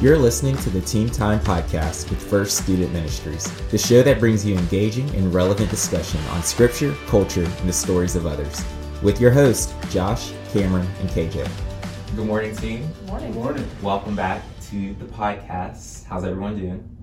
You're listening to the Team Time Podcast with First Student Ministries, the show that brings you engaging and relevant discussion on scripture, culture, and the stories of others. With your hosts, Josh, Cameron, and KJ. Good morning, team. Good morning. Good morning. Welcome back to the podcast. How's everyone doing?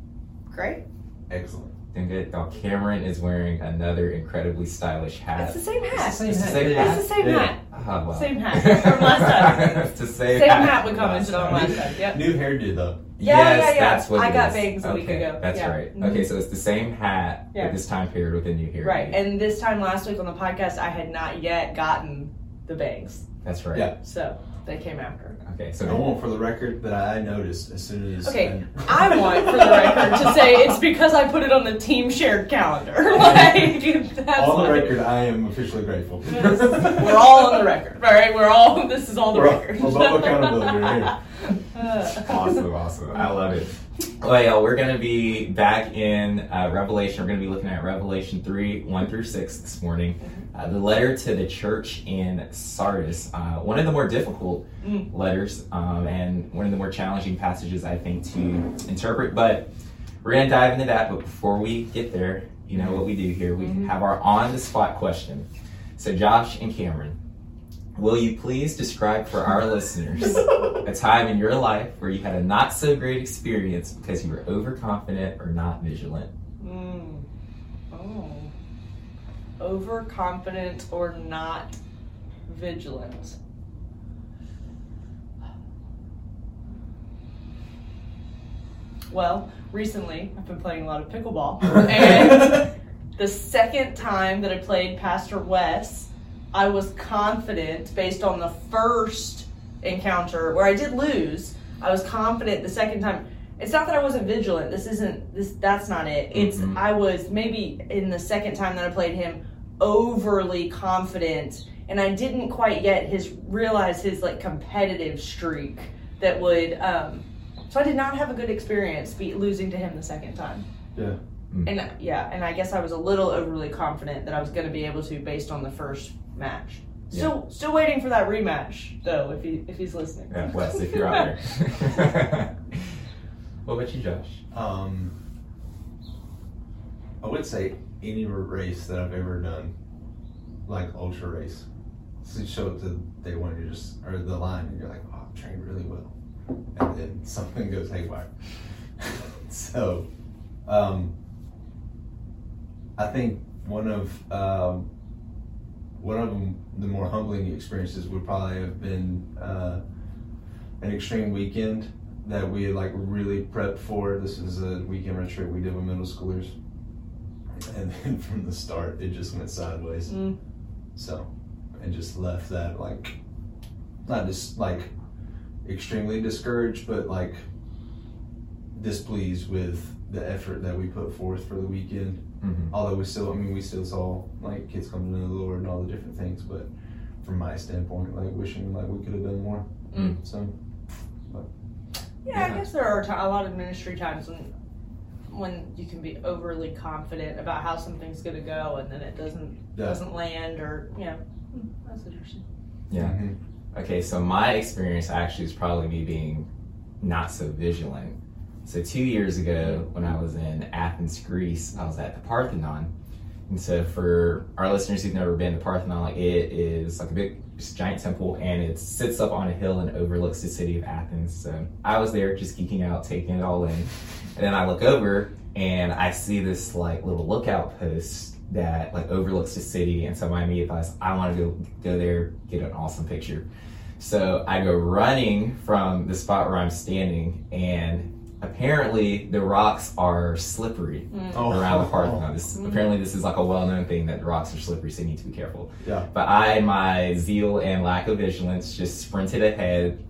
Great. Excellent. Doing good. Now, Cameron is wearing another incredibly stylish hat. It's the same hat. It's the It's the hat. same It's hat. the same hat. Ah, well. Same hat from last time. it's the same, Same hat. hat we commented on last time. Yep. New hairdo though. Yeah, yes, yeah, yeah. that's what I it got is. bangs a week Okay, ago. That's Yeah. right. Mhm. Okay, so it's the same hat Yeah. at this time period with a new hair. Right. And this time last week on the podcast, I had not yet gotten the bangs, That's right. Yeah. so they came after. Okay, so I want for the record that I noticed as soon as. Okay, I want for the record to say it's because I put it on the team shared calendar. like that's on the record, I am officially grateful. We're all on the record. All right, we're all. This is all the We're- record. we're both accountability right here. Awesome, awesome. I love it. Well, y'all, we're going to be back in uh, Revelation. We're going to be looking at Revelation 3, 1 through 6 this morning. Uh, the letter to the church in Sardis. Uh, one of the more difficult Mm. letters um, and one of the more challenging passages, I think, to interpret. But we're going to dive into that. But before we get there, you know what we do here. We Mhm. have our on the spot question. So, Josh and Cameron, will you please describe for our listeners a time in your life where you had a not so great experience because you were overconfident or not vigilant? Mm. Oh. Overconfident or not vigilant. Well, recently I've been playing a lot of pickleball, and the second time that I played Pastor Wes, I was confident based on the first encounter where I did lose. I was confident the second time. It's not that I wasn't vigilant. This isn't this. That's not it. It's Mhm. I was maybe in the second time that I played him overly confident, and I didn't quite yet his realize his like competitive streak that would. um So I did not have a good experience be losing to him the second time. Yeah. And uh, yeah, and I guess I was a little overly confident that I was going to be able to based on the first match. Still, still waiting for that rematch though. If he if he's listening. Yeah, Wes, if you're out there. what about you, Josh? Um, I would say any race that I've ever done, like ultra race. So you show up to day one, you're just or the line, and you're like, oh, I'm trained really well, and then something goes haywire. so, um, I think one of um, one of them, the more humbling experiences would probably have been uh, an extreme weekend that we had like really prepped for. This is a weekend retreat we did with middle schoolers, and then from the start it just went sideways. Mm. So, and just left that like, not just like extremely discouraged, but like displeased with the effort that we put forth for the weekend. Mm-hmm. Although we still, I mean, we still saw like kids coming to the Lord and all the different things, but from my standpoint, like wishing like we could have done more. Mm. So, Yeah, I guess there are ti a lot of ministry times when when you can be overly confident about how something's going to go and then it doesn't yeah. doesn't land or yeah. Hmm, That's interesting. Yeah. Mhm. Okay, so my experience actually is probably me being not so vigilant. So two years ago, when I was in Athens, Greece, I was at the Parthenon. And so for our listeners who've never been to Parthenon, like it is like a big giant temple and it sits up on a hill and overlooks the city of Athens. So I was there just geeking out, taking it all in. And then I look over and I see this like little lookout post that like overlooks the city. And so my immediate thought is, I want to go go there, get an awesome picture. So I go running from the spot where I'm standing, and apparently the rocks are slippery Mm. Oh. around the Parthenon. This, Mm. Apparently, this is like a well-known thing that the rocks are slippery, so you need to be careful. Yeah. But I, in my zeal and lack of vigilance, just sprinted ahead.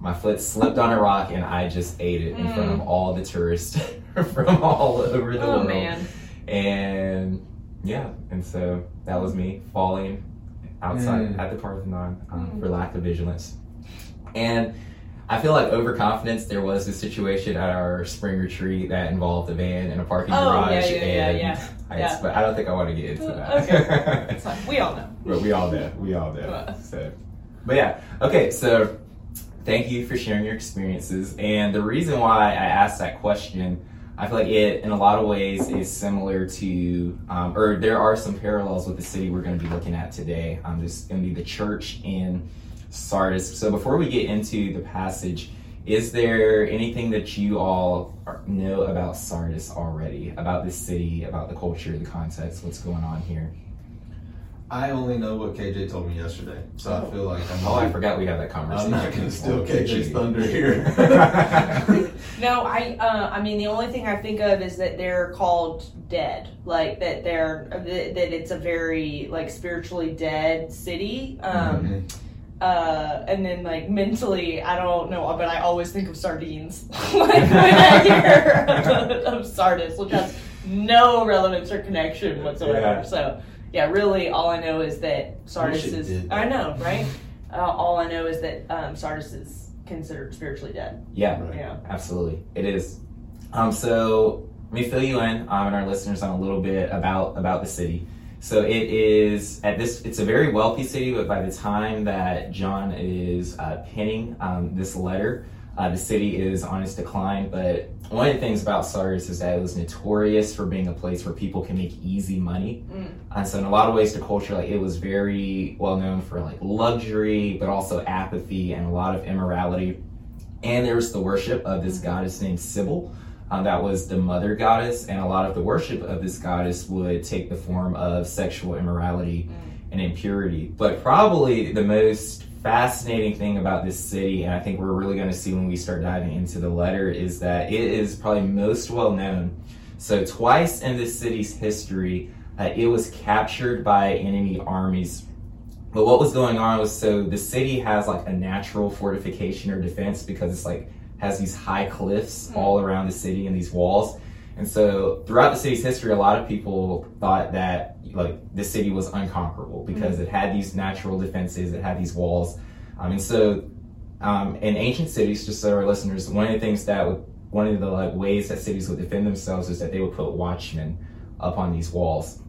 My foot slipped on a rock, and I just ate it in front of all the tourists from all over the Oh world. man. And yeah, and so that was me falling outside Mm. at the Parthenon um, Mm. for lack of vigilance. And I feel like overconfidence. There was a situation at our spring retreat that involved a van and a parking Oh, garage. yeah, yeah, and yeah. I, Yeah. But I don't think I want to get into that. It's fine. We all know. but we all know. We all know. So, but yeah. Okay. So thank you for sharing your experiences. And the reason why I asked that question, I feel like it, in a lot of ways, is similar to, um, or there are some parallels with the city we're going to be looking at today. Um, this is going to be the church in Sardis. So before we get into the passage, is there anything that you all know about Sardis already, about this city, about the culture, the context, what's going on here? I only know what KJ told me yesterday, so I feel like I'm. Oh, I forgot we had that conversation. I'm not going to steal KJ's thunder here. No, I uh, I mean the only thing I think of is that they're called dead, like that they're that, that it's a very like spiritually dead city. Um, Mhm. uh, and then like mentally, I don't know, but I always think of sardines like when I hear of, of Sardis, which has no relevance or connection whatsoever. Yeah. So yeah, really, all I know is that Sardis wish it is. did. I know, right? Uh, all I know is that um, Sardis is considered spiritually dead. yeah, Right. Yeah. absolutely. It is. Um, so let me fill you in um, and our listeners on a little bit about about the city. So it is at this. It's a very wealthy city, but by the time that John is uh, penning um, this letter, uh, the city is on its decline. But one of the things about Sardis is that it was notorious for being a place where people can make easy money. Mm. And so in a lot of ways the culture, like it was very well known for like luxury, but also apathy and a lot of immorality. And there was the worship of this goddess named Cybele. Um, that was the mother goddess, and a lot of the worship of this goddess would take the form of sexual immorality and impurity. But probably the most fascinating thing about this city, and I think we're really going to see when we start diving into the letter, is that it is probably most well known. So, twice in this city's history, uh, it was captured by enemy armies. But what was going on was so the city has like a natural fortification or defense because it's like has these high cliffs Mm. all around the city and these walls. And so throughout the city's history, a lot of people thought that like the city was unconquerable because it had these natural defenses, it had these walls. Um, and so um, in ancient cities, just so our listeners, one of the things that would, one of the like ways that cities would defend themselves is that they would put watchmen up on these walls.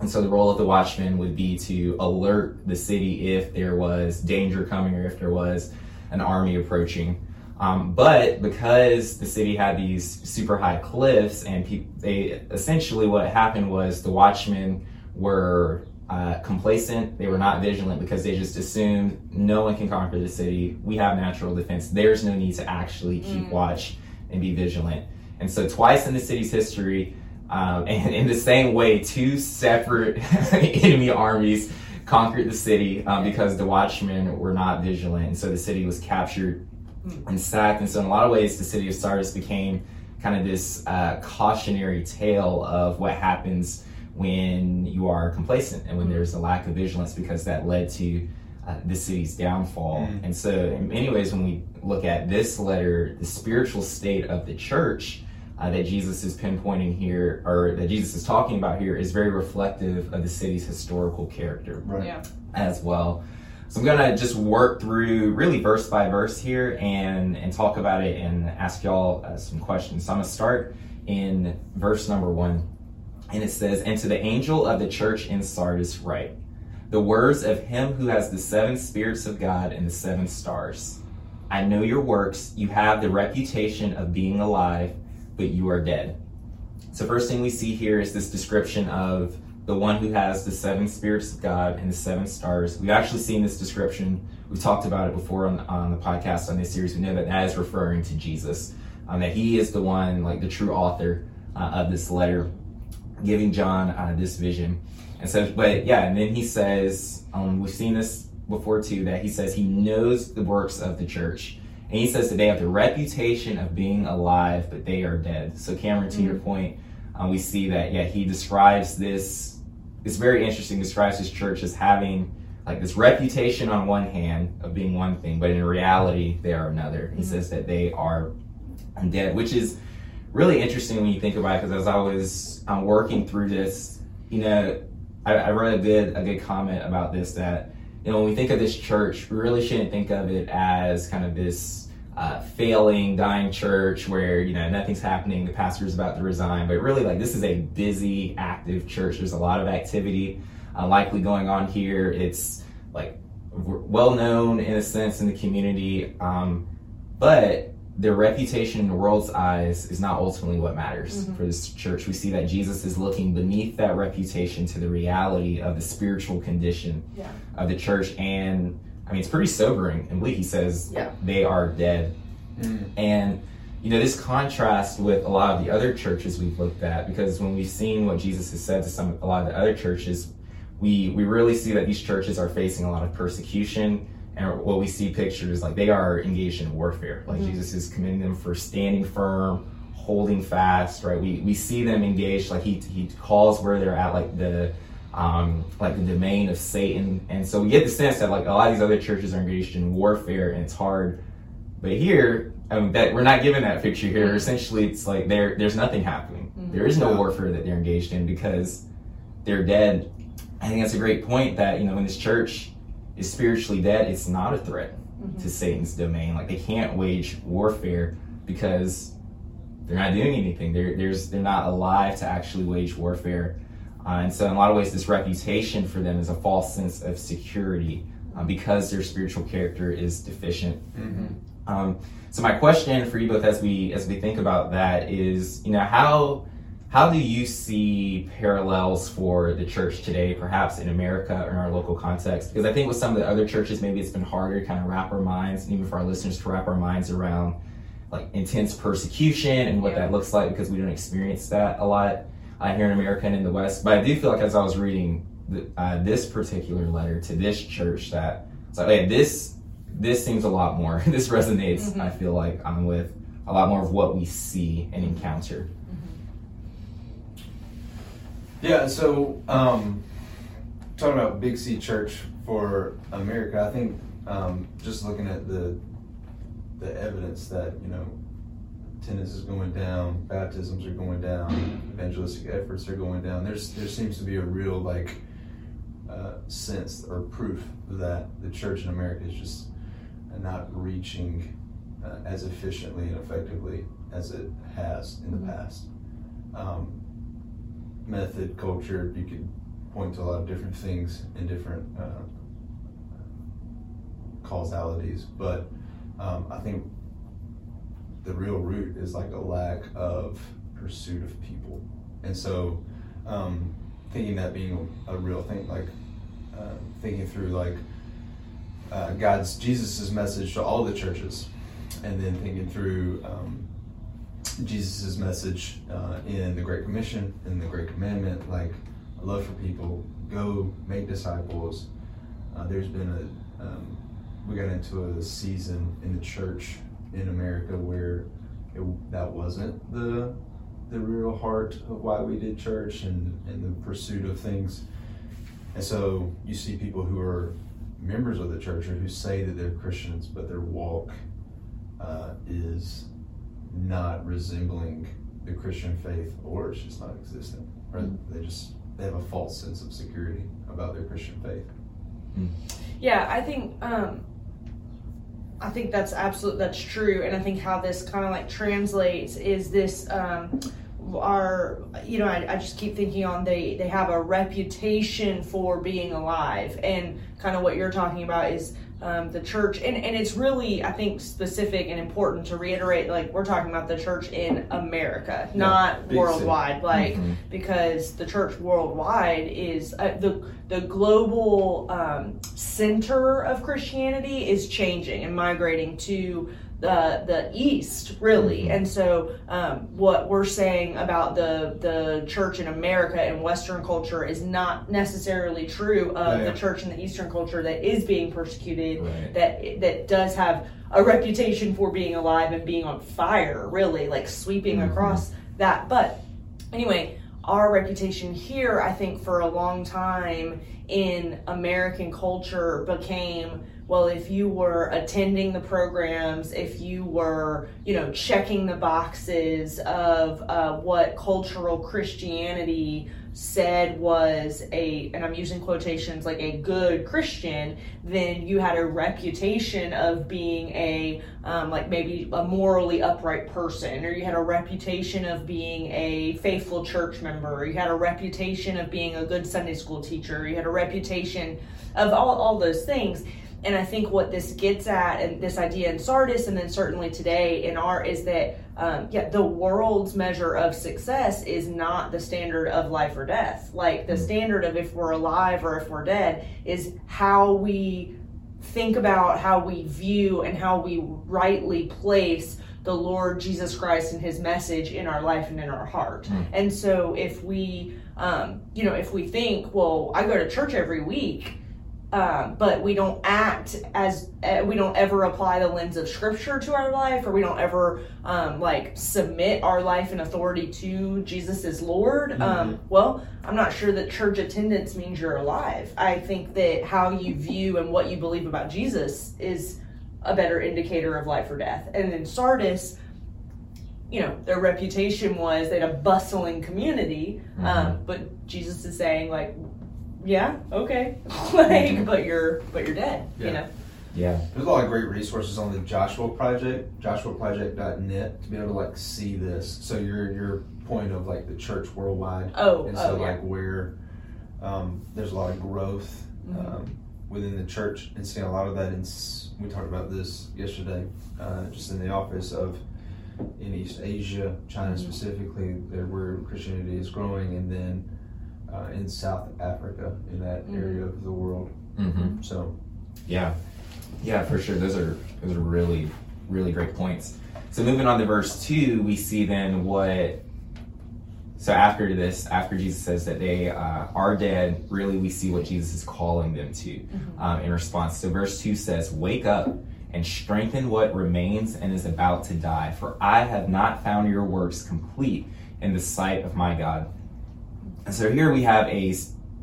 And so the role of the watchman would be to alert the city if there was danger coming or if there was an army approaching. Um, but because the city had these super high cliffs, and pe- they essentially what happened was the watchmen were uh, complacent. They were not vigilant because they just assumed no one can conquer the city. We have natural defense. There's no need to actually keep Mm. watch and be vigilant. And so twice in the city's history, um, and in the same way, two separate enemy armies conquered the city um, because the watchmen were not vigilant. And so the city was captured and sacked. And so, in a lot of ways, the city of Sardis became kind of this uh, cautionary tale of what happens when you are complacent and when there's a lack of vigilance because that led to uh, the city's downfall. Mm. And so, in many ways, when we look at this letter, the spiritual state of the church uh, that Jesus is pinpointing here, or that Jesus is talking about here, is very reflective of the city's historical character Right. Yeah. as well. So I'm gonna just work through really verse by verse here and and talk about it and ask y'all uh, some questions. So I'm gonna start in verse number one, and it says, "And to the angel of the church in Sardis write, the words of him who has the seven spirits of God and the seven stars. I know your works. You have the reputation of being alive, but you are dead." So first thing we see here is this description of the one who has the seven spirits of God and the seven stars. We've actually seen this description. We've talked about it before on, on the podcast on this series. We know that that is referring to Jesus, um, that he is the one, like the true author uh, of this letter, giving John uh, this vision. And so, but yeah, and then he says, um, we've seen this before too, that he says he knows the works of the church. And he says that they have the reputation of being alive, but they are dead. So, Cameron, to your point, um, we see that yeah he describes this it's very interesting describes his church as having like this reputation on one hand of being one thing but in reality they are another. He says that they are dead which is really interesting when you think about it because as i was um, working through this you know I, I read a good a good comment about this that you know when we think of this church we really shouldn't think of it as kind of this uh, failing, dying church where you know nothing's happening. The pastor's about to resign, but really, like this is a busy, active church. There's a lot of activity uh, likely going on here. It's like well known in a sense in the community, um, but their reputation in the world's eyes is not ultimately what matters Mhm. for this church. We see that Jesus is looking beneath that reputation to the reality of the spiritual condition Yeah. of the church. And I mean, it's pretty sobering and bleak. He says Yeah. they are dead. And you know, this contrasts with a lot of the other churches we've looked at, because when we've seen what Jesus has said to some a lot of the other churches, we we really see that these churches are facing a lot of persecution. And what we see pictures like they are engaged in warfare. Like Mhm. Jesus is commending them for standing firm, holding fast, right? We we see them engaged, like he he calls where they're at, like the um, like the domain of Satan. And so we get the sense that like a lot of these other churches are engaged in warfare and it's hard. But here, um, that we're not given that picture here. Essentially, it's like there there's nothing happening. Mhm. There is no warfare that they're engaged in because they're dead. I think that's a great point that you know when this church is spiritually dead, it's not a threat Mhm. to Satan's domain. Like they can't wage warfare because they're not doing anything. They're there's they're not alive to actually wage warfare. Uh, and so, in a lot of ways, this reputation for them is a false sense of security uh, because their spiritual character is deficient. Mm-hmm. Um, so my question for you both, as we as we think about that, is you know how how do you see parallels for the church today, perhaps in America or in our local context? Because I think with some of the other churches, maybe it's been harder to kind of wrap our minds, and even for our listeners to wrap our minds around like intense persecution and what Yeah. that looks like because we don't experience that a lot uh, here in America and in the West. But I do feel like as I was reading the, uh, this particular letter to this church, that it's like, hey, this this seems a lot more. this resonates. Mhm. I feel like I'm with a lot more of what we see and encounter. Yeah, so um, talking about Big C Church for America, I think um, just looking at the the evidence that you know attendance is going down, baptisms are going down, evangelistic efforts are going down. There's there seems to be a real like uh, sense or proof that the church in America is just not reaching uh, as efficiently and effectively as it has in the Mhm. past. Um, method, culture, you could point to a lot of different things and different uh, causalities, but um, I think the real root is like a lack of pursuit of people. And so, um, thinking that being a, real thing, like uh, thinking through like uh, God's Jesus's message to all the churches, and then thinking through um, Jesus' message uh, in the Great Commission, in the Great Commandment, like love for people, go make disciples. Uh, there's been a, um, we got into a season in the church in America where it, that wasn't the the real heart of why we did church and, and the pursuit of things. And so you see people who are members of the church or who say that they're Christians, but their walk uh, is not resembling the Christian faith, or it's just not existent. Or they just they have a false sense of security about their Christian faith. Yeah, I think um, I think that's absolute. That's true, and I think how this kind of like translates is this. Um, our you know I, I just keep thinking on they they have a reputation for being alive and kind of what you're talking about is um, the church and, and it's really i think specific and important to reiterate like we're talking about the church in america not big worldwide like Mhm. because the church worldwide is uh, the the global um, center of Christianity is changing and migrating to the the east really Mhm. and so um, what we're saying about the the church in America and Western culture is not necessarily true of Yeah. the church in the Eastern culture that is being persecuted Right. that that does have a reputation for being alive and being on fire really like sweeping Mhm. across that but anyway our reputation here i think for a long time in american culture became well if you were attending the programs if you were you know checking the boxes of uh, what cultural christianity said was a, and I'm using quotations like a good Christian, then you had a reputation of being a, um, like maybe a morally upright person, or you had a reputation of being a faithful church member, or you had a reputation of being a good Sunday school teacher, or you had a reputation of all, all those things. And I think what this gets at, and this idea in Sardis, and then certainly today in our, is that um, yeah, the world's measure of success is not the standard of life or death. Like the standard of if we're alive or if we're dead is how we think about, how we view, and how we rightly place the Lord Jesus Christ and His message in our life and in our heart. Mm. And so if we, um, you know, if we think, well, I go to church every week um, but we don't act as uh, we don't ever apply the lens of scripture to our life or we don't ever um, like submit our life and authority to jesus as lord. Mm-hmm. um, well i'm not sure that church attendance means you're alive. I think that how you view and what you believe about jesus is a better indicator of life or death. And in sardis you know their reputation was they had a bustling community um, but jesus is saying like yeah, okay. like, but you're but you're dead. You Yeah. know. Yeah. There's a lot of great resources on the Joshua Project, joshuaproject.net, to be able to like see this. So your your point of like the church worldwide, Oh, and so oh, yeah. like where um, there's a lot of growth Mhm. um, within the church, and seeing a lot of that. In s- we talked about this yesterday, uh, just in the office of in East Asia, China Mhm. specifically, there where Christianity is growing, and then uh, in South Africa, in that Mhm. area of the world. hmm So Yeah, yeah, for sure. Those are those are really really great points. So moving on to verse two, we see then what. So after this, after Jesus says that they uh, are dead, really we see what Jesus is calling them to um, in response. So verse two says, "Wake up and strengthen what remains and is about to die, for I have not found your works complete in the sight of my God." And so here we have a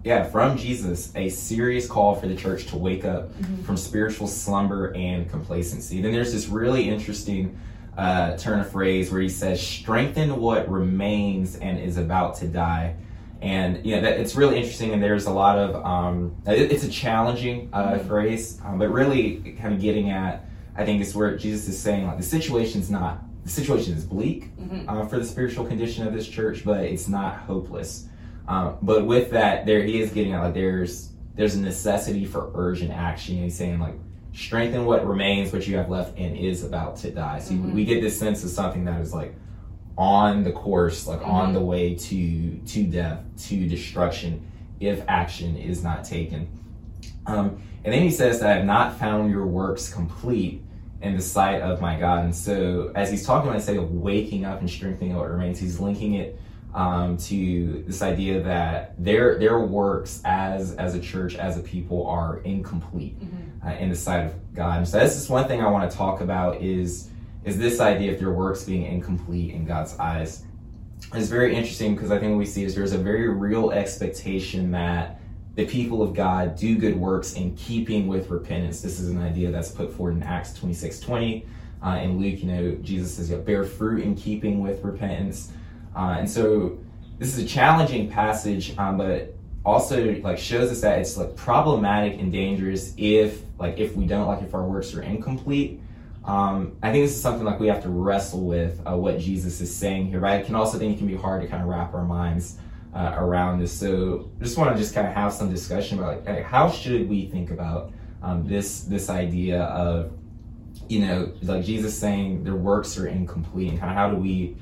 yeah, from Jesus, a serious call for the church to wake up from spiritual slumber and complacency. Then there's this really interesting uh, turn of phrase where he says, "Strengthen what remains and is about to die." And you know that it's really interesting, and there's a lot of um, it- it's a challenging uh, phrase, um, but really kind of getting at I think is where Jesus is saying like the situation's not the situation is bleak uh, for the spiritual condition of this church, but it's not hopeless. Um, but with that, there he is getting at like there's there's a necessity for urgent action. He's saying like strengthen what remains, what you have left, and is about to die. So we get this sense of something that is like on the course, like on the way to to death, to destruction, if action is not taken. Um, and then he says that I have not found your works complete in the sight of my God. And so as he's talking about say of waking up and strengthening what remains, he's linking it um, to this idea that their their works as as a church, as a people, are incomplete uh, in the sight of God. And so this is one thing I want to talk about is is this idea of their works being incomplete in God's eyes. It's very interesting because I think what we see is there's a very real expectation that the people of God do good works in keeping with repentance. This is an idea that's put forward in Acts 26 20. Uh, in Luke, you know, Jesus says, yeah, bear fruit in keeping with repentance. Uh, and so this is a challenging passage, um, but also like shows us that it's like problematic and dangerous if like if we don't like if our works are incomplete. Um, I think this is something like we have to wrestle with uh, what Jesus is saying here. But I can also think it can be hard to kind of wrap our minds uh, around this. So just want to just kind of have some discussion about like, hey, how should we think about um, this this idea of you know like Jesus saying their works are incomplete and kind of how do we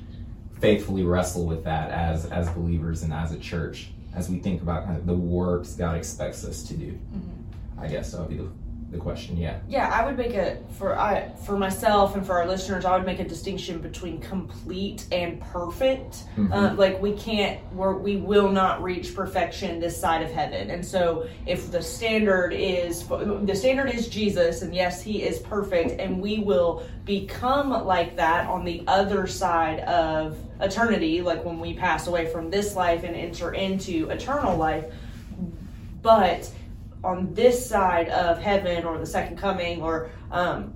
faithfully wrestle with that as as believers and as a church as we think about kind of the works God expects us to do. Mm-hmm. I guess that would be the, the question. Yeah. Yeah, I would make a for I for myself and for our listeners, I would make a distinction between complete and perfect. Mhm. Uh, like we can't, we're, we will not reach perfection this side of heaven. And so, if the standard is the standard is Jesus, and yes, He is perfect, and we will become like that on the other side of eternity, like when we pass away from this life and enter into eternal life. But on this side of heaven or the second coming or um,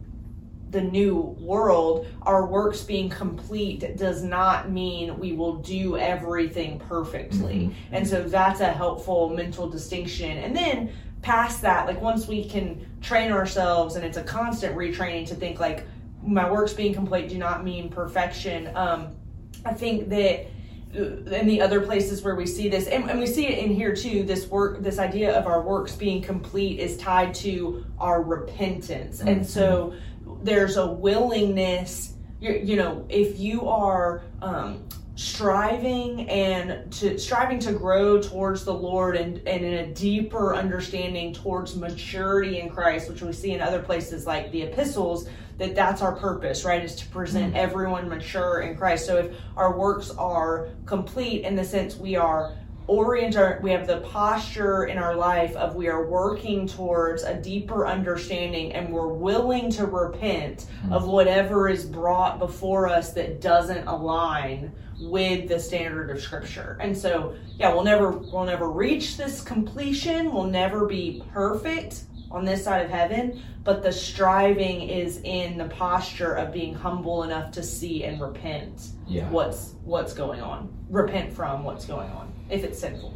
the new world, our works being complete does not mean we will do everything perfectly. And so that's a helpful mental distinction. And then past that, like once we can train ourselves and it's a constant retraining to think like my works being complete do not mean perfection. Um, I think that in the other places where we see this and, and, we see it in here too this work this idea of our works being complete is tied to our repentance mm-hmm. and so there's a willingness you, you know if you are um, striving and to striving to grow towards the lord and, and in a deeper understanding towards maturity in christ which we see in other places like the epistles that that's our purpose right is to present mm-hmm. everyone mature in christ so if our works are complete in the sense we are orient our we have the posture in our life of we are working towards a deeper understanding and we're willing to repent mm-hmm. of whatever is brought before us that doesn't align with the standard of scripture and so yeah we'll never we'll never reach this completion we'll never be perfect on this side of heaven but the striving is in the posture of being humble enough to see and repent yeah. what's what's going on repent from what's going on if it's sinful.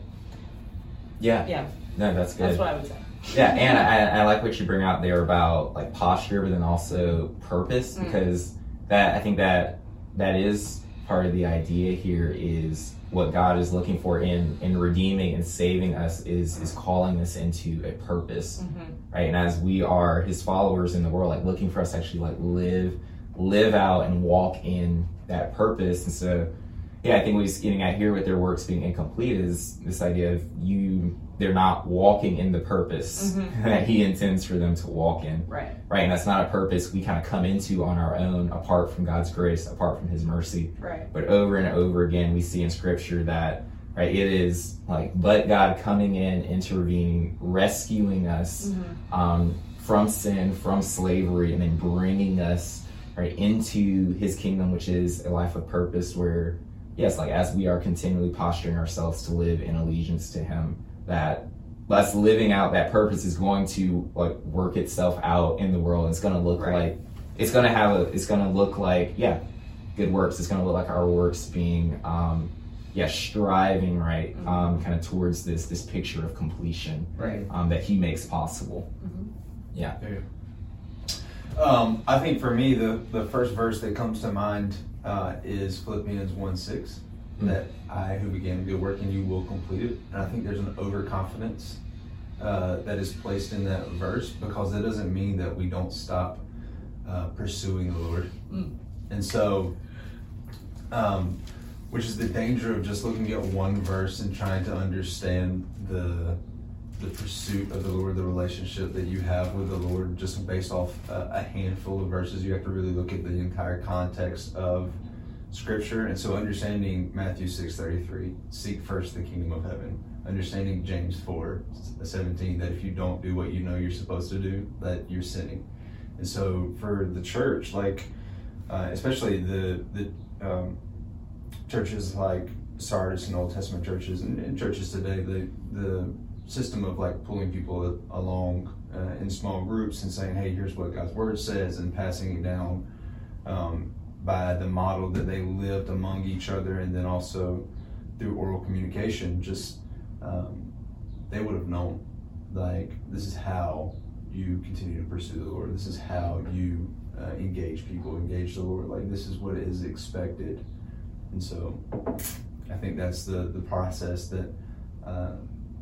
Yeah. Yeah. No, that's good. That's what I would say. yeah, and I, I, like what you bring out there about like posture, but then also purpose, mm. because that I think that that is part of the idea here is what God is looking for in in redeeming and saving us is is calling us into a purpose, mm-hmm. right? And as we are His followers in the world, like looking for us to actually like live live out and walk in that purpose, and so yeah, I think what he's getting at here with their works being incomplete is this idea of you they're not walking in the purpose mm-hmm. that he intends for them to walk in. Right. Right. And that's not a purpose we kind of come into on our own apart from God's grace, apart from his mercy. Right. But over and over again we see in scripture that right it is like but God coming in, intervening, rescuing us mm-hmm. um, from sin, from slavery, and then bringing us right into his kingdom, which is a life of purpose where yes, like as we are continually posturing ourselves to live in allegiance to Him, that us living out that purpose is going to like work itself out in the world. It's going to look right. like it's going to have a. It's going to look like yeah, good works. It's going to look like our works being um, yeah striving right mm-hmm. um, kind of towards this this picture of completion right um, that He makes possible. Mm-hmm. Yeah. yeah. Um, I think for me, the, the first verse that comes to mind uh, is Philippians 1 6, mm-hmm. That I who began good work in you will complete it. And I think there's an overconfidence uh, that is placed in that verse because that doesn't mean that we don't stop uh, pursuing the Lord. Mm. And so, um, which is the danger of just looking at one verse and trying to understand the the pursuit of the Lord, the relationship that you have with the Lord, just based off a, a, handful of verses. You have to really look at the entire context of Scripture. And so, understanding Matthew six thirty three, seek first the kingdom of heaven. Understanding James four seventeen, that if you don't do what you know you're supposed to do, that you're sinning. And so, for the church, like uh, especially the the um, churches like Sardis and Old Testament churches and, and churches today, the the system of like pulling people along uh, in small groups and saying, hey, here's what God's word says, and passing it down um, by the model that they lived among each other, and then also through oral communication, just um, they would have known like this is how you continue to pursue the Lord. This is how you uh, engage people, engage the Lord. Like this is what is expected, and so I think that's the the process that uh,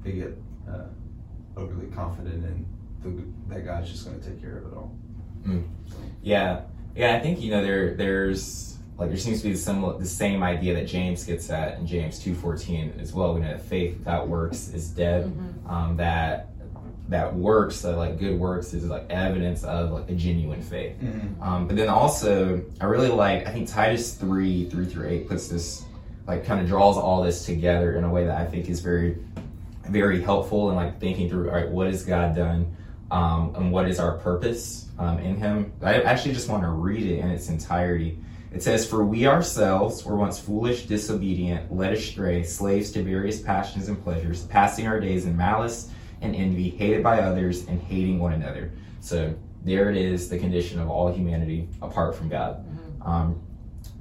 they get uh, overly confident in the, that God's just going to take care of it all. Mm. Yeah, yeah. I think you know there there's like there seems to be the similar the same idea that James gets at in James two fourteen as well. We know that faith without works is dead. Mm-hmm. Um, that that works, uh, like good works, is like evidence of like a genuine faith. Mm-hmm. Um, but then also, I really like I think Titus three three through eight puts this like kind of draws all this together in a way that I think is very very helpful in like thinking through, all right, what has God done? Um, and what is our purpose um, in Him? I actually just want to read it in its entirety. It says, For we ourselves were once foolish, disobedient, led astray, slaves to various passions and pleasures, passing our days in malice and envy, hated by others, and hating one another. So There it is, the condition of all humanity apart from God. Um,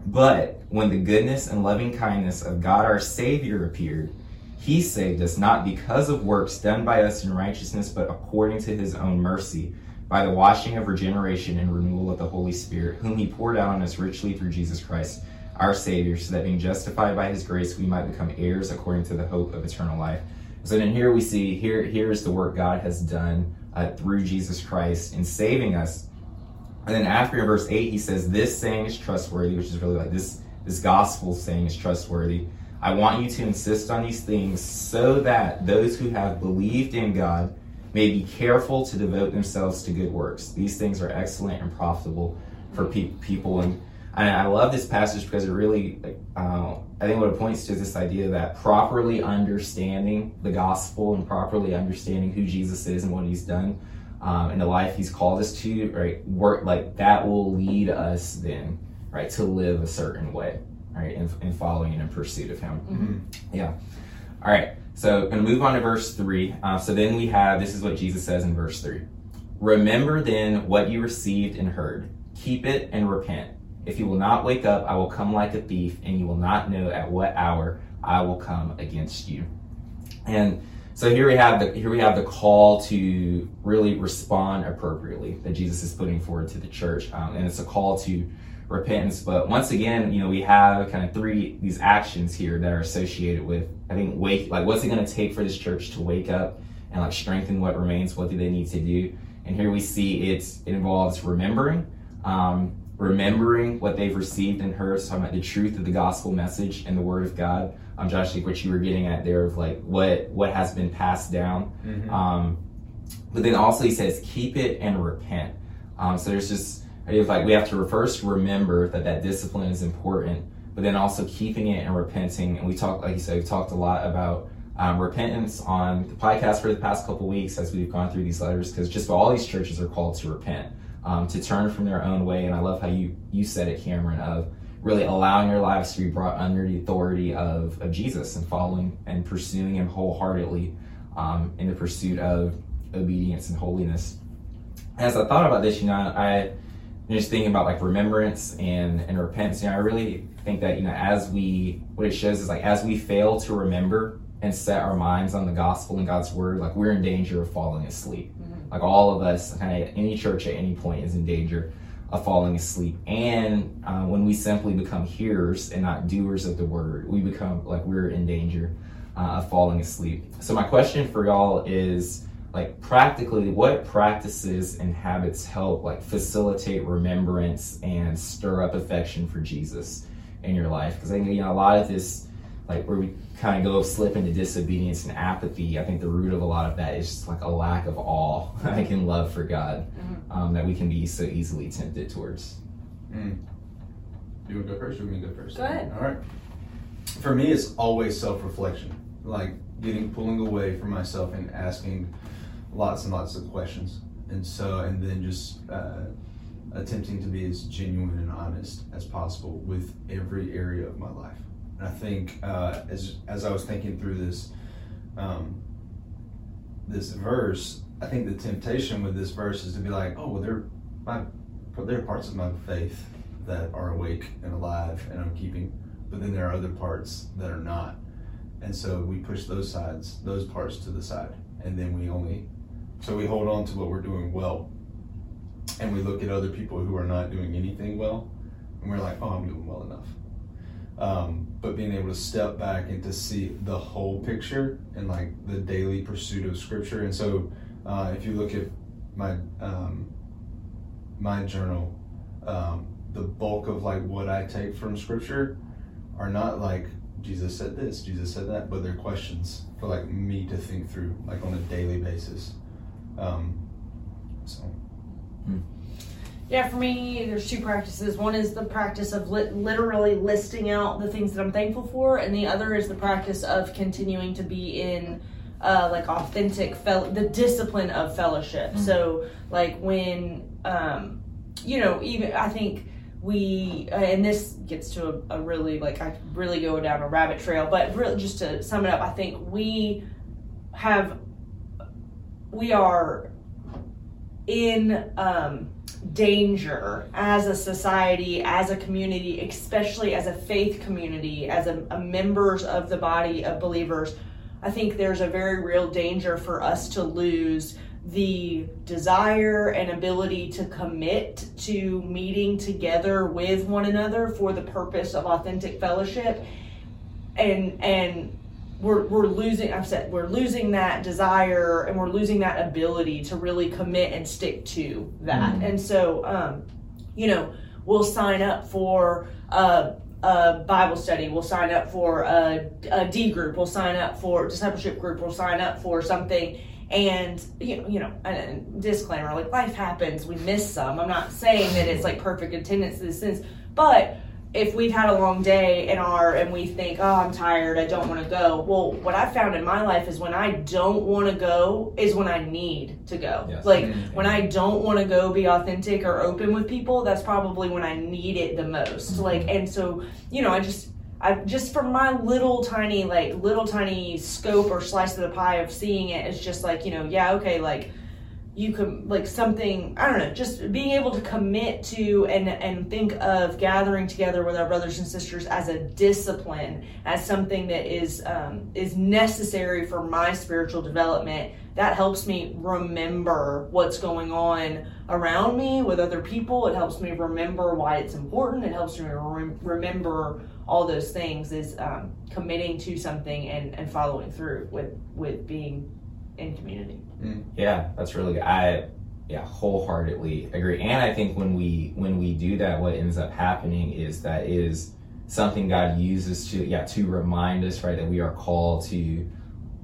but when the goodness and loving kindness of God our Savior appeared, he saved us not because of works done by us in righteousness, but according to his own mercy, by the washing of regeneration and renewal of the Holy Spirit, whom he poured out on us richly through Jesus Christ, our Savior, so that being justified by his grace, we might become heirs according to the hope of eternal life. So then here we see, here, here's the work God has done uh, through Jesus Christ in saving us. And then after in verse 8, he says, This saying is trustworthy, which is really like this, this gospel saying is trustworthy. I want you to insist on these things so that those who have believed in God may be careful to devote themselves to good works. These things are excellent and profitable for pe- people. And, and I love this passage because it really, uh, I think what it points to is this idea that properly understanding the gospel and properly understanding who Jesus is and what he's done um, and the life he's called us to, right, work like that will lead us then, right, to live a certain way right, in, in following and in pursuit of Him. Mm-hmm. Yeah. All right. So, going to move on to verse three. Uh, so then we have this is what Jesus says in verse three. Remember then what you received and heard. Keep it and repent. If you will not wake up, I will come like a thief, and you will not know at what hour I will come against you. And so here we have the here we have the call to really respond appropriately that Jesus is putting forward to the church, um, and it's a call to repentance. But once again, you know, we have kind of three these actions here that are associated with I think wake like what's it going to take for this church to wake up and like strengthen what remains? What do they need to do? And here we see it's it involves remembering, um, remembering what they've received and heard, so talking about the truth of the gospel message and the word of God. Um, Josh, like what you were getting at there of like what what has been passed down. Mhm. Um, but then also he says keep it and repent. Um, so there's just idea of like we have to first remember that that discipline is important, but then also keeping it and repenting. And we talked, like you said, we've talked a lot about um, repentance on the podcast for the past couple weeks as we've gone through these letters, because just all these churches are called to repent, um, to turn from their own way. And I love how you you said it, Cameron, of really allowing your lives to be brought under the authority of, of Jesus and following and pursuing Him wholeheartedly um, in the pursuit of obedience and holiness. As I thought about this, you know, I you know, just thinking about like remembrance and and repentance. You know, I really think that you know, as we what it shows is like as we fail to remember and set our minds on the gospel and God's word, like we're in danger of falling asleep. Like all of us, kind of any church at any point is in danger of falling asleep. And uh, when we simply become hearers and not doers of the word, we become like we're in danger uh, of falling asleep. So my question for y'all is like practically what practices and habits help like facilitate remembrance and stir up affection for Jesus in your life? Because I think you know a lot of this like where we kind of go slip into disobedience and apathy, I think the root of a lot of that is just like a lack of awe, like in love for God, um, that we can be so easily tempted towards. Mm. You want to go first or me go first? Go ahead. All right. For me, it's always self reflection, like getting pulling away from myself and asking lots and lots of questions. And so, and then just uh, attempting to be as genuine and honest as possible with every area of my life. And I think uh, as as I was thinking through this um, this verse, I think the temptation with this verse is to be like, oh, well, there, my, there are parts of my faith that are awake and alive and I'm keeping, but then there are other parts that are not. And so we push those sides, those parts to the side, and then we only, so we hold on to what we're doing well, and we look at other people who are not doing anything well, and we're like, oh, I'm doing well enough. Um, but being able to step back and to see the whole picture and like the daily pursuit of scripture. And so, uh, if you look at my um, my journal, um, the bulk of like what I take from scripture are not like Jesus said this, Jesus said that, but they're questions for like me to think through, like on a daily basis. Um, so. Yeah, for me, there's two practices. One is the practice of lit- literally listing out the things that I'm thankful for, and the other is the practice of continuing to be in uh, like authentic fel- the discipline of fellowship. So, like when um, you know, even I think we uh, and this gets to a, a really like I really go down a rabbit trail, but really just to sum it up, I think we have we are in um, danger as a society, as a community, especially as a faith community, as a, a members of the body of believers, I think there's a very real danger for us to lose the desire and ability to commit to meeting together with one another for the purpose of authentic fellowship. And and we're, we're losing i've said we're losing that desire and we're losing that ability to really commit and stick to that Mhm. and so um, you know we'll sign up for a, a bible study we'll sign up for a, a d group we'll sign up for discipleship group we'll sign up for something and you know, you know, and disclaimer, like life happens, we miss some. I'm not saying that it's like perfect attendance in this sense, but if we've had a long day and our and we think, oh, I'm tired, I don't want to go. Well, what I've found in my life is when I don't want to go is when I need to go. Yes. Like Mhm. when I don't want to go be authentic or open with people, that's probably when I need it the most. Mhm. Like and so, you know, I just I just from my little tiny like little tiny scope or slice of the pie of seeing it, it's just like, you know, yeah, okay, like you can like something I don't know, just being able to commit to and and think of gathering together with our brothers and sisters as a discipline, as something that is um, is necessary for my spiritual development. That helps me remember what's going on around me with other people. It helps me remember why it's important. It helps me rem- remember all those things. Is um, committing to something and, and following through with with being in community. Yeah, that's really good. I yeah, wholeheartedly agree. And I think when we when we do that, what ends up happening is that is something God uses to yeah to remind us right that we are called to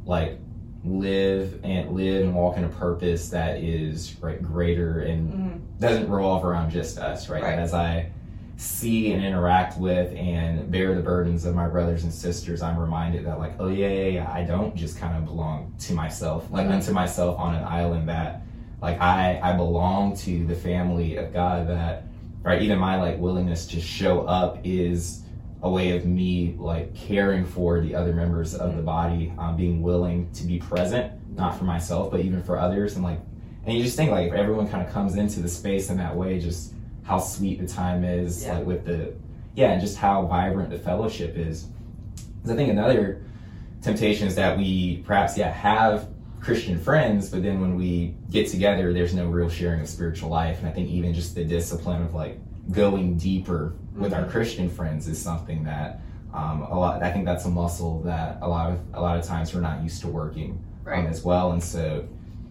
like live and live and walk in a purpose that is right greater and Mhm. doesn't revolve around just us right, Right. and as I see and interact with and bear the burdens of my brothers and sisters, I'm reminded that like, oh yeah, yeah, yeah, I don't just kind of belong to myself, like Mhm. unto myself on an island that like I I belong to the family of God that right even my like willingness to show up is a way of me like caring for the other members of the body, um, being willing to be present, not for myself, but even for others. And like, and you just think like if everyone kind of comes into the space in that way, just how sweet the time is, Yeah. like with the, yeah, and just how vibrant the fellowship is. 'Cause I think another temptation is that we perhaps, yeah, have Christian friends, but then when we get together, there's no real sharing of spiritual life. And I think even just the discipline of like going deeper with our Mhm. Christian friends is something that um, a lot. I think that's a muscle that a lot of a lot of times we're not used to working Right. um, as well. And so,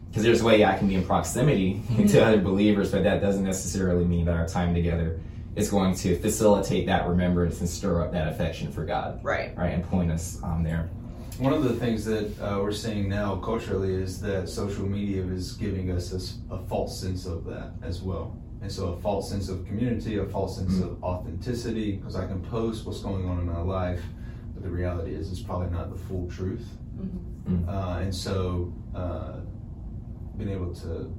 because there's a way I can be in proximity to other believers, but that doesn't necessarily mean that our time together is going to facilitate that remembrance and stir up that affection for God, Right. right, and point us um, there. One of the things that uh, we're seeing now culturally is that social media is giving us a false sense of that as well. And so, a false sense of community, a false sense Mm. of authenticity, because I can post what's going on in my life, but the reality is it's probably not the full truth. Mhm. Uh, and so, uh, being able to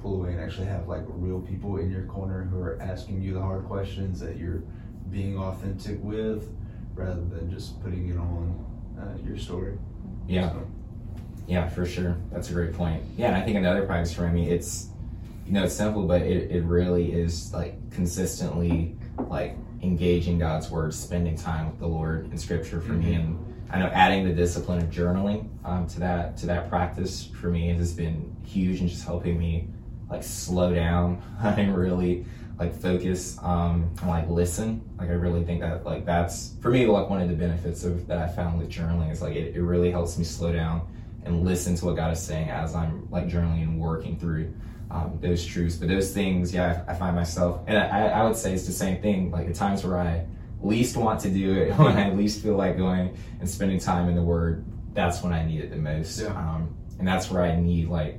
pull away and actually have like real people in your corner who are asking you the hard questions that you're being authentic with, rather than just putting it on uh, your story. Yeah. So, Yeah, for sure. That's a great point. Yeah, and I think another practice for me, it's you know, it's simple, but it, it really is like consistently like engaging God's word, spending time with the Lord in scripture for me. Mhm. And I know adding the discipline of journaling um, to that to that practice for me has been huge and just helping me like slow down and really like focus um, and like listen. Like I really think that like that's for me like one of the benefits of that I found with journaling is like it, it really helps me slow down and listen to what God is saying as I'm like journaling and working through um, those truths. But those things, yeah, I, I find myself, and I, I would say it's the same thing. Like the times where I least want to do it, when I least feel like going and spending time in the Word, that's when I need it the most. Yeah. Um, and that's where I need like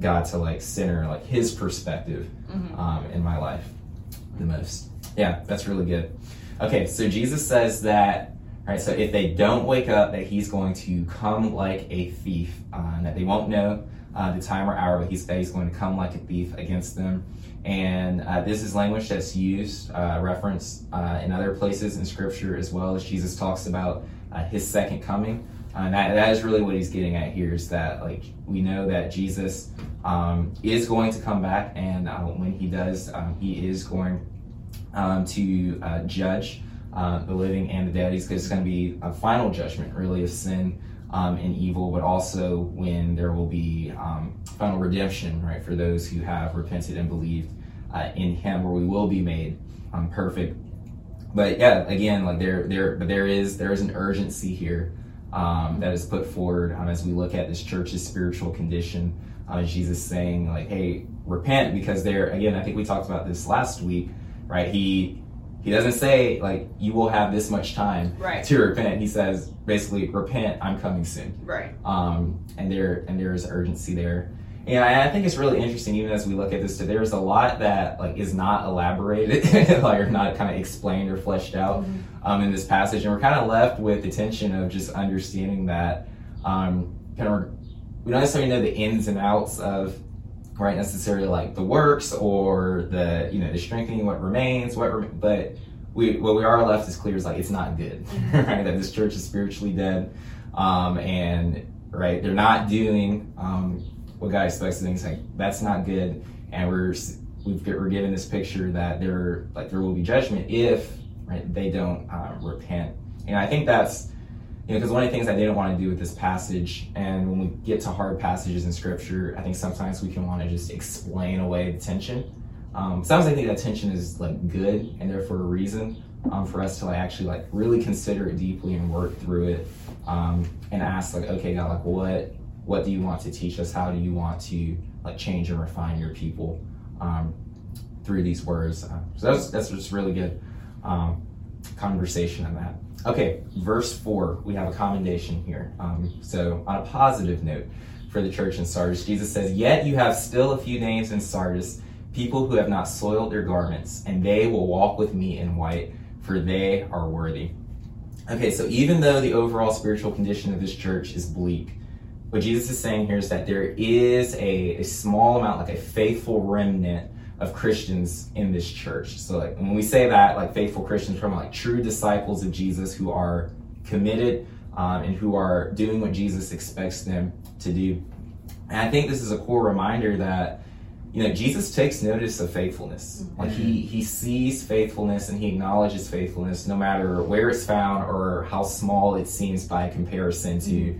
God to like center like His perspective Mhm. um, in my life the most. Yeah, that's really good. Okay, so Jesus says that, all right, so if they don't wake up, that he's going to come like a thief, uh, and that they won't know uh, the time or hour, but he's, that he's going to come like a thief against them. And uh, this is language that's used, uh, referenced uh, in other places in Scripture as well as Jesus talks about uh, his second coming. and that, that is really what he's getting at here is that like we know that jesus um, is going to come back and uh, when he does um, he is going um, to uh, judge uh, the living and the dead. He's it's going to be a final judgment, really, of sin um, and evil, but also when there will be um, final redemption, right, for those who have repented and believed uh, in Him, where we will be made um, perfect. But yeah, again, like there, there, but there is there is an urgency here um, that is put forward um, as we look at this church's spiritual condition. Uh, Jesus saying like, "Hey, repent," because there again, I think we talked about this last week, right? He he doesn't say like you will have this much time Right. to repent. He says basically, repent. I'm coming soon. Right. Um, and there and there is urgency there. And I, I think it's really interesting, even as we look at this, that there's a lot that like is not elaborated, like or not kind of explained or fleshed out um, in this passage, and we're kind of left with the tension of just understanding that um, kind of we don't necessarily know the ins and outs of right necessarily like the works or the you know the strengthening what remains what rem- but we what we are left is clear is like it's not good right? That this church is spiritually dead um, and right they're not doing um, what God expects of things like that's not good and we're we've, we're given this picture that there like there will be judgment if right they don't uh, repent. And I think that's you know, because one of the things I didn't want to do with this passage, and when we get to hard passages in Scripture, I think sometimes we can want to just explain away the tension. Um, sometimes I think that tension is like good and there for a reason um, for us to like actually like really consider it deeply and work through it um, and ask like, okay, God, like what what do you want to teach us? How do you want to like change and refine your people um, through these words? Uh, so that's that's just really good um, conversation on that. Okay, verse 4, we have a commendation here. Um, so, on a positive note for the church in Sardis, Jesus says, Yet you have still a few names in Sardis, people who have not soiled their garments, and they will walk with me in white, for they are worthy. Okay, so even though the overall spiritual condition of this church is bleak, what Jesus is saying here is that there is a, a small amount, like a faithful remnant of Christians in this church. So like when we say that, like faithful Christians from like true disciples of Jesus who are committed um, and who are doing what Jesus expects them to do. And I think this is a core reminder that you know Jesus takes notice of faithfulness. Like he he sees faithfulness and he acknowledges faithfulness no matter where it's found or how small it seems by comparison to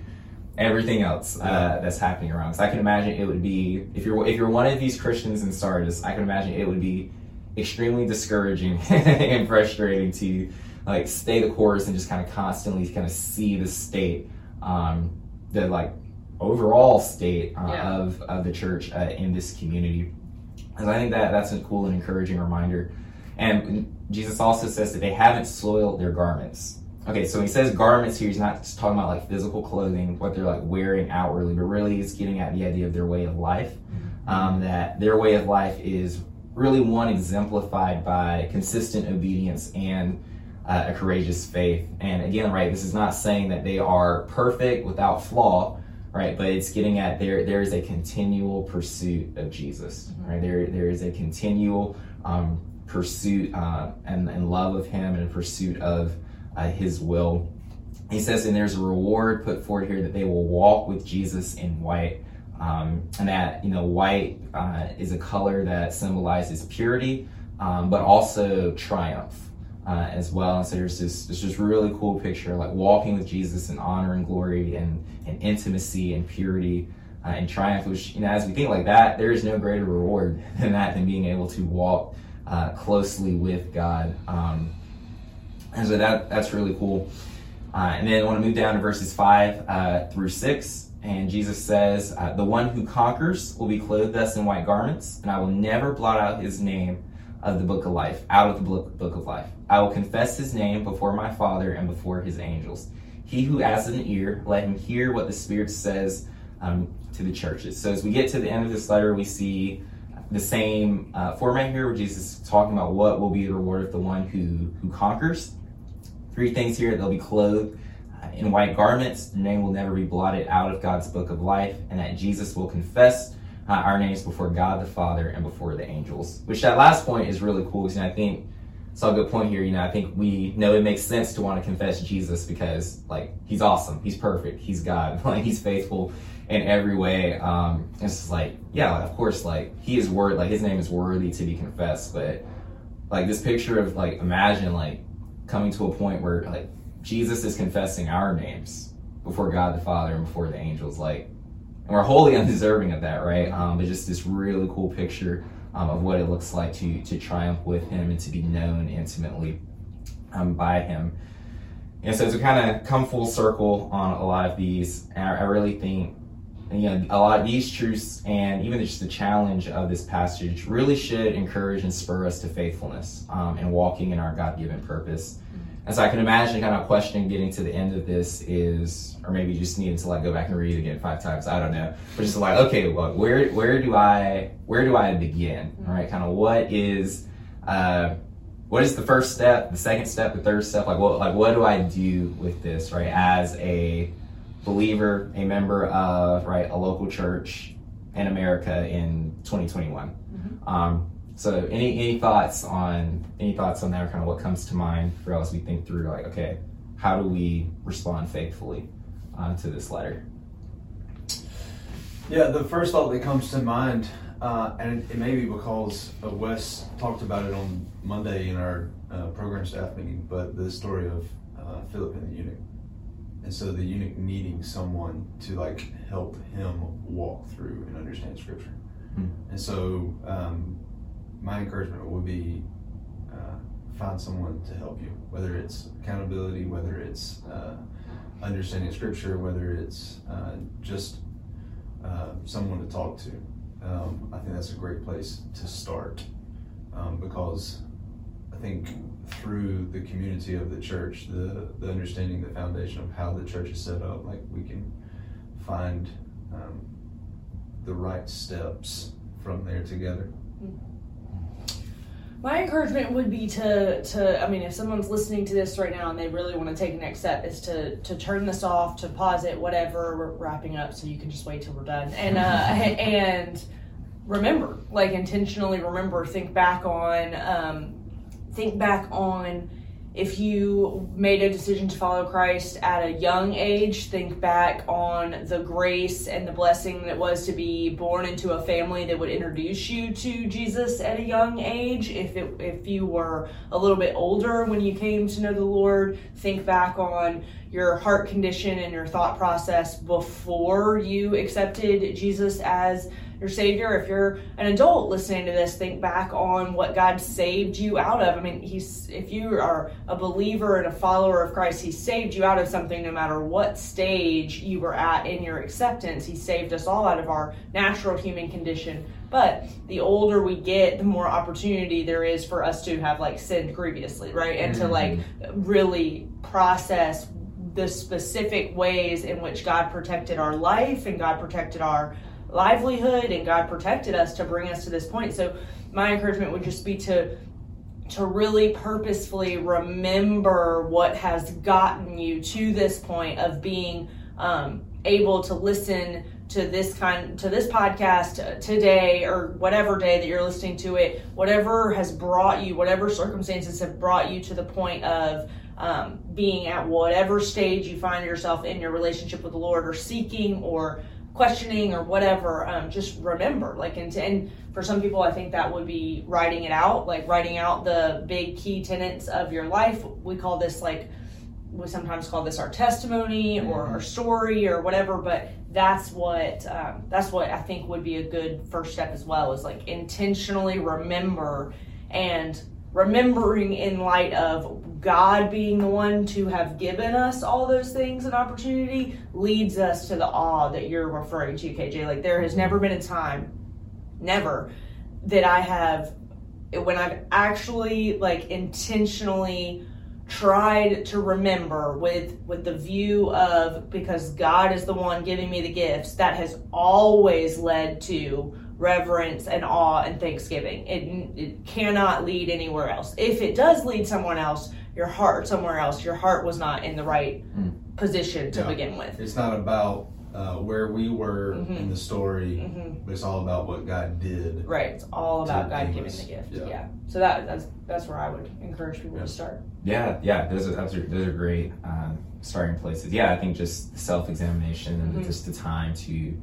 everything else uh, that's happening around. So I can imagine it would be if you're if you're one of these Christians in Sardis, I can imagine it would be extremely discouraging and frustrating to like stay the course and just kind of constantly kind of see the state, um, the like overall state uh, Yeah. of of the church uh, in this community. And I think that that's a cool and encouraging reminder. And Jesus also says that they haven't soiled their garments. Okay, so when he says garments here, he's not just talking about like physical clothing, what they're like wearing outwardly, but really he's getting at the idea of their way of life. Um, that their way of life is really one exemplified by consistent obedience and uh, a courageous faith. And again, right, this is not saying that they are perfect without flaw, right? But it's getting at there. There is a continual pursuit of Jesus, right? There, there is a continual um, pursuit uh, and, and love of Him and a pursuit of uh, His will. He says, and there's a reward put forward here that they will walk with Jesus in white. Um, and that, you know, white uh, is a color that symbolizes purity, um, but also triumph uh, as well. And so there's this, this really cool picture, like walking with Jesus in honor and glory and, and intimacy and purity uh, and triumph, which, you know, as we think like that, there is no greater reward than that, than being able to walk uh, closely with God. Um, and so that, that's really cool. Uh, and then I want to move down to verses 5 uh, through 6. And Jesus says, uh, The one who conquers will be clothed thus in white garments, and I will never blot out his name of the book of life, out of the book, book of life. I will confess his name before my Father and before his angels. He who has an ear, let him hear what the Spirit says um, to the churches. So as we get to the end of this letter, we see the same uh, format here where Jesus is talking about what will be the reward of the one who, who conquers. Three things here they'll be clothed uh, in white garments, their name will never be blotted out of God's book of life, and that Jesus will confess uh, our names before God the Father and before the angels. Which that last point is really cool because I think saw a good point here. You know, I think we know it makes sense to want to confess Jesus because like he's awesome, he's perfect, he's God, like he's faithful in every way. Um, it's just like, yeah, of course, like he is worth, like his name is worthy to be confessed. But like this picture of like, imagine like coming to a point where like Jesus is confessing our names before God the Father and before the angels, like, and we're wholly undeserving of that, right? Um, but just this really cool picture um, of what it looks like to to triumph with Him and to be known intimately um, by Him. And so to kind of come full circle on a lot of these, I, I really think you know, a lot of these truths and even just the challenge of this passage really should encourage and spur us to faithfulness um, and walking in our God given purpose. And so I can imagine kind of question getting to the end of this is, or maybe you just needed to like go back and read again five times. I don't know, but just like, okay, well, where where do I where do I begin? All right, kind of what is uh, what is the first step, the second step, the third step? Like what like what do I do with this? Right, as a believer, a member of right a local church in America in 2021. Mm-hmm. Um, so any any thoughts on any thoughts on that, or kind of what comes to mind for us? We think through like, okay, how do we respond faithfully uh, to this letter? Yeah, the first thought that comes to mind, uh, and it, it, may be because uh, Wes talked about it on Monday in our uh, program staff meeting, but the story of uh, Philip and the eunuch and so the eunuch needing someone to like help him walk through and understand scripture hmm. and so um, my encouragement would be uh, find someone to help you whether it's accountability whether it's uh, understanding scripture whether it's uh, just uh, someone to talk to um, i think that's a great place to start um, because i think through the community of the church, the, the understanding, the foundation of how the church is set up, like we can find um, the right steps from there together. My encouragement would be to, to I mean, if someone's listening to this right now and they really want to take the next step, is to to turn this off, to pause it, whatever. We're wrapping up, so you can just wait till we're done, and uh, and remember, like intentionally remember, think back on. Um, think back on if you made a decision to follow Christ at a young age, think back on the grace and the blessing that was to be born into a family that would introduce you to Jesus at a young age. If it, if you were a little bit older when you came to know the Lord, think back on your heart condition and your thought process before you accepted Jesus as your Savior. If you're an adult listening to this, think back on what God saved you out of. I mean, He's if you are a believer and a follower of Christ, He saved you out of something no matter what stage you were at in your acceptance. He saved us all out of our natural human condition. But the older we get, the more opportunity there is for us to have like sinned grievously, right? And mm-hmm. to like really process the specific ways in which God protected our life and God protected our livelihood and God protected us to bring us to this point. So my encouragement would just be to to really purposefully remember what has gotten you to this point of being um, able to listen to this kind to this podcast today or whatever day that you're listening to it whatever has brought you whatever circumstances have brought you to the point of um, being at whatever stage you find yourself in your relationship with the lord or seeking or questioning or whatever, um, just remember. Like, and, and for some people, I think that would be writing it out, like writing out the big key tenets of your life. We call this like, we sometimes call this our testimony or mm-hmm. our story or whatever, but that's what um, that's what I think would be a good first step as well. Is like intentionally remember and remembering in light of God being the one to have given us all those things and opportunity leads us to the awe that you're referring to, KJ. Like there has never been a time, never, that I have when I've actually like intentionally tried to remember with with the view of because God is the one giving me the gifts that has always led to reverence and awe and thanksgiving. It, it cannot lead anywhere else. If it does lead someone else, your heart somewhere else, your heart was not in the right mm. position to yeah. begin with. It's not about uh, where we were Mhm. in the story, hmm but it's all about what God did. Right. It's all about God give giving the gift. yeah. Yeah. So that that's that's where I would encourage people Yeah. to start. Yeah, yeah, those are those are, those are great um, starting places. Yeah, I think just self examination and Mhm. just the time to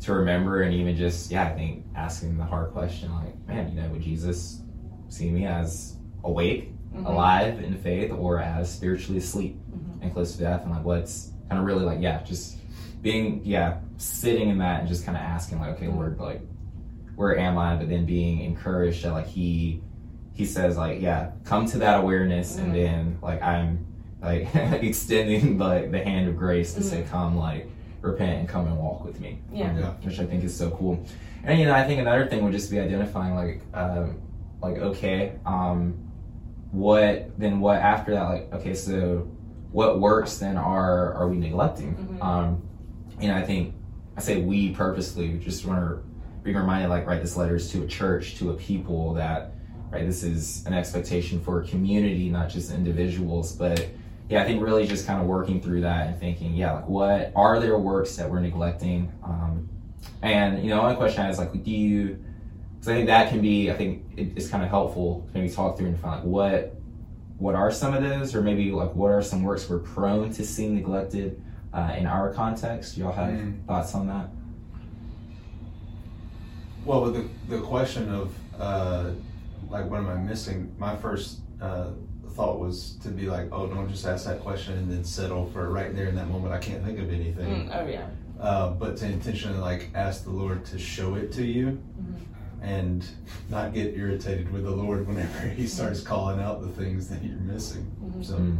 to remember and even just yeah, I think asking the hard question like, man, you know, would Jesus see me as awake, Mhm. alive in faith, or as spiritually asleep Mhm. and close to death? And like, what's kind of really like, yeah, just being yeah, sitting in that and just kind of asking like, okay, Lord, like, where am I? But then being encouraged that like he he says like yeah come to that awareness Mhm. and then like i'm like extending like the hand of grace to say come like repent and come and walk with me Yeah. Yeah. which i think is so cool and you know i think another thing would just be identifying like um like okay um what then what after that like okay so what works then are are we neglecting Mhm. um you know i think i say we purposely just want to be reminded like write this letter is to a church to a people that right this is an expectation for a community not just individuals but yeah i think really just kind of working through that and thinking yeah like what are there works that we're neglecting um and you know one question i have is like do you because i think that can be i think it, it's kind of helpful to maybe talk through and find like what what are some of those or maybe like what are some works we're prone to seeing neglected uh, in our context y'all have Mm. thoughts on that Well, with the, the question of uh, like what am I missing? My first uh, thought was to be like, oh, don't just ask that question and then settle for right there in that moment. I can't think of anything. Mm, oh yeah. Uh, but to intentionally like ask the Lord to show it to you Mhm. and not get irritated with the Lord whenever He starts calling out the things that you're missing. Mhm. So Mm.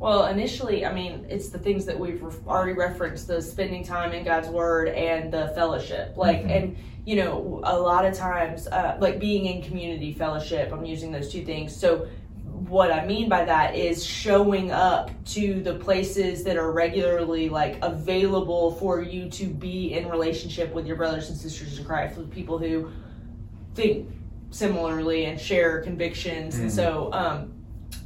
Well, initially, I mean, it's the things that we've re- already referenced: the spending time in God's Word and the fellowship. Like, Mhm. and you know, a lot of times, uh, like being in community fellowship. I'm using those two things. So, what I mean by that is showing up to the places that are regularly like available for you to be in relationship with your brothers and sisters in Christ, with people who think similarly and share convictions. And Mhm. so, um,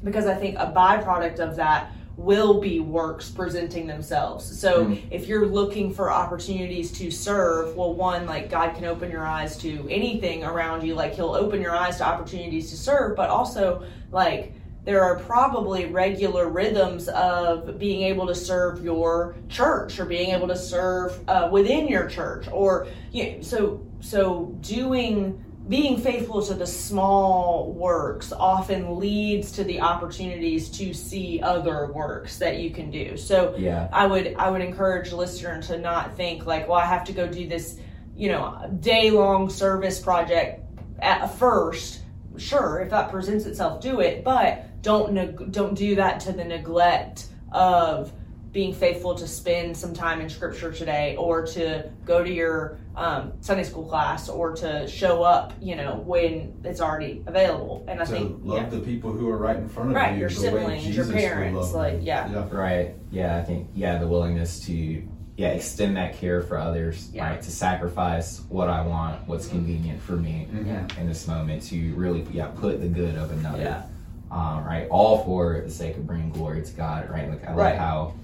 because I think a byproduct of that will be works presenting themselves. So Mhm. if you're looking for opportunities to serve, well, one, like God can open your eyes to anything around you. Like He'll open your eyes to opportunities to serve, but also like there are probably regular rhythms of being able to serve your church or being able to serve uh, within your church or you know, so so doing being faithful to the small works often leads to the opportunities to see other works that you can do so yeah I would I would encourage listeners to not think like, well, I have to go do this, you know, day long service project at first. Sure, if that presents itself, do it, but don't neg- don't do that to the neglect of being faithful to spend some time in Scripture today, or to go to your um, Sunday school class, or to show up, you know, when it's already available. And I to think, love yeah, the people who are right in front of Right, you, your the siblings, way your Jesus would parents, like, yeah. yeah. Right. Yeah, I think yeah, the willingness to yeah extend that care for others, Yeah. right? To sacrifice what I want, what's convenient for me Mhm. Yeah. in this moment, to really yeah put the good of another, Yeah. um, right? All for the sake of bringing glory to God, right? Like I like Right. how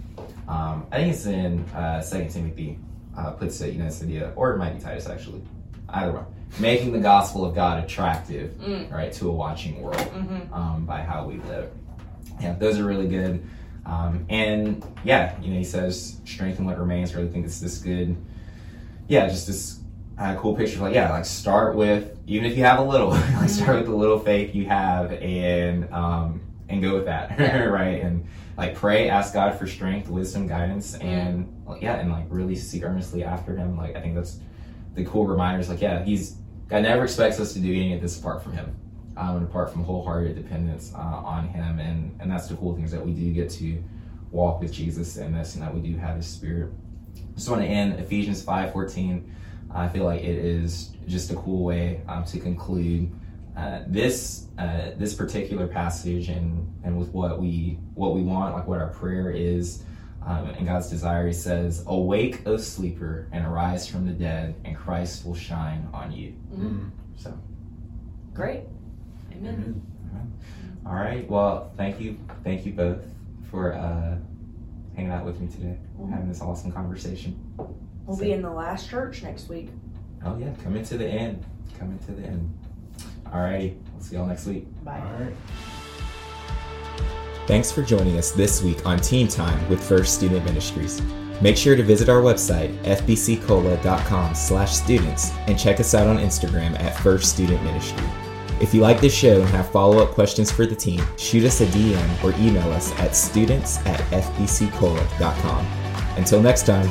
um, I think it's in uh, Second Timothy uh, puts it, you know, this idea, or it might be Titus actually, either one, making the gospel of God attractive, Mm. right, to a watching world hmm um, by how we live. Yeah, those are really good. Um, and yeah, you know, he says, strengthen what remains. I really think it's this good, yeah, just this uh, cool picture. of Like, yeah, like start with, even if you have a little, like start with the little faith you have and, um, and go with that, Yeah. right? And like pray, ask God for strength, wisdom, guidance, and like, yeah, and like really seek earnestly after Him. Like, I think that's the cool reminders. Like, yeah, He's God never expects us to do any of this apart from Him um, and apart from wholehearted dependence uh, on Him. And and that's the cool thing is that we do get to walk with Jesus in this, and that we do have His Spirit. Just want to end Ephesians five fourteen. I feel like it is just a cool way um, to conclude uh, this uh, this particular passage, and and with what we what we want, like what our prayer is. Um, and God's desire, he says, Awake, O sleeper, and arise from the dead, and Christ will shine on you. Mhm. So, Great. Amen. Amen. all right. Well, thank you. Thank you both for uh, hanging out with me today, Mhm. having this awesome conversation. We'll be in the last church next week. Oh yeah, coming to the end. Coming to the end. Alrighty, we'll see y'all next week. Bye. All right. Thanks for joining us this week on Team Time with First Student Ministries. Make sure to visit our website, fbccola.com slash students, and check us out on Instagram at First Student Ministry. If you like this show and have follow-up questions for the team, shoot us a DM or email us at students at fbccola.com. Until next time,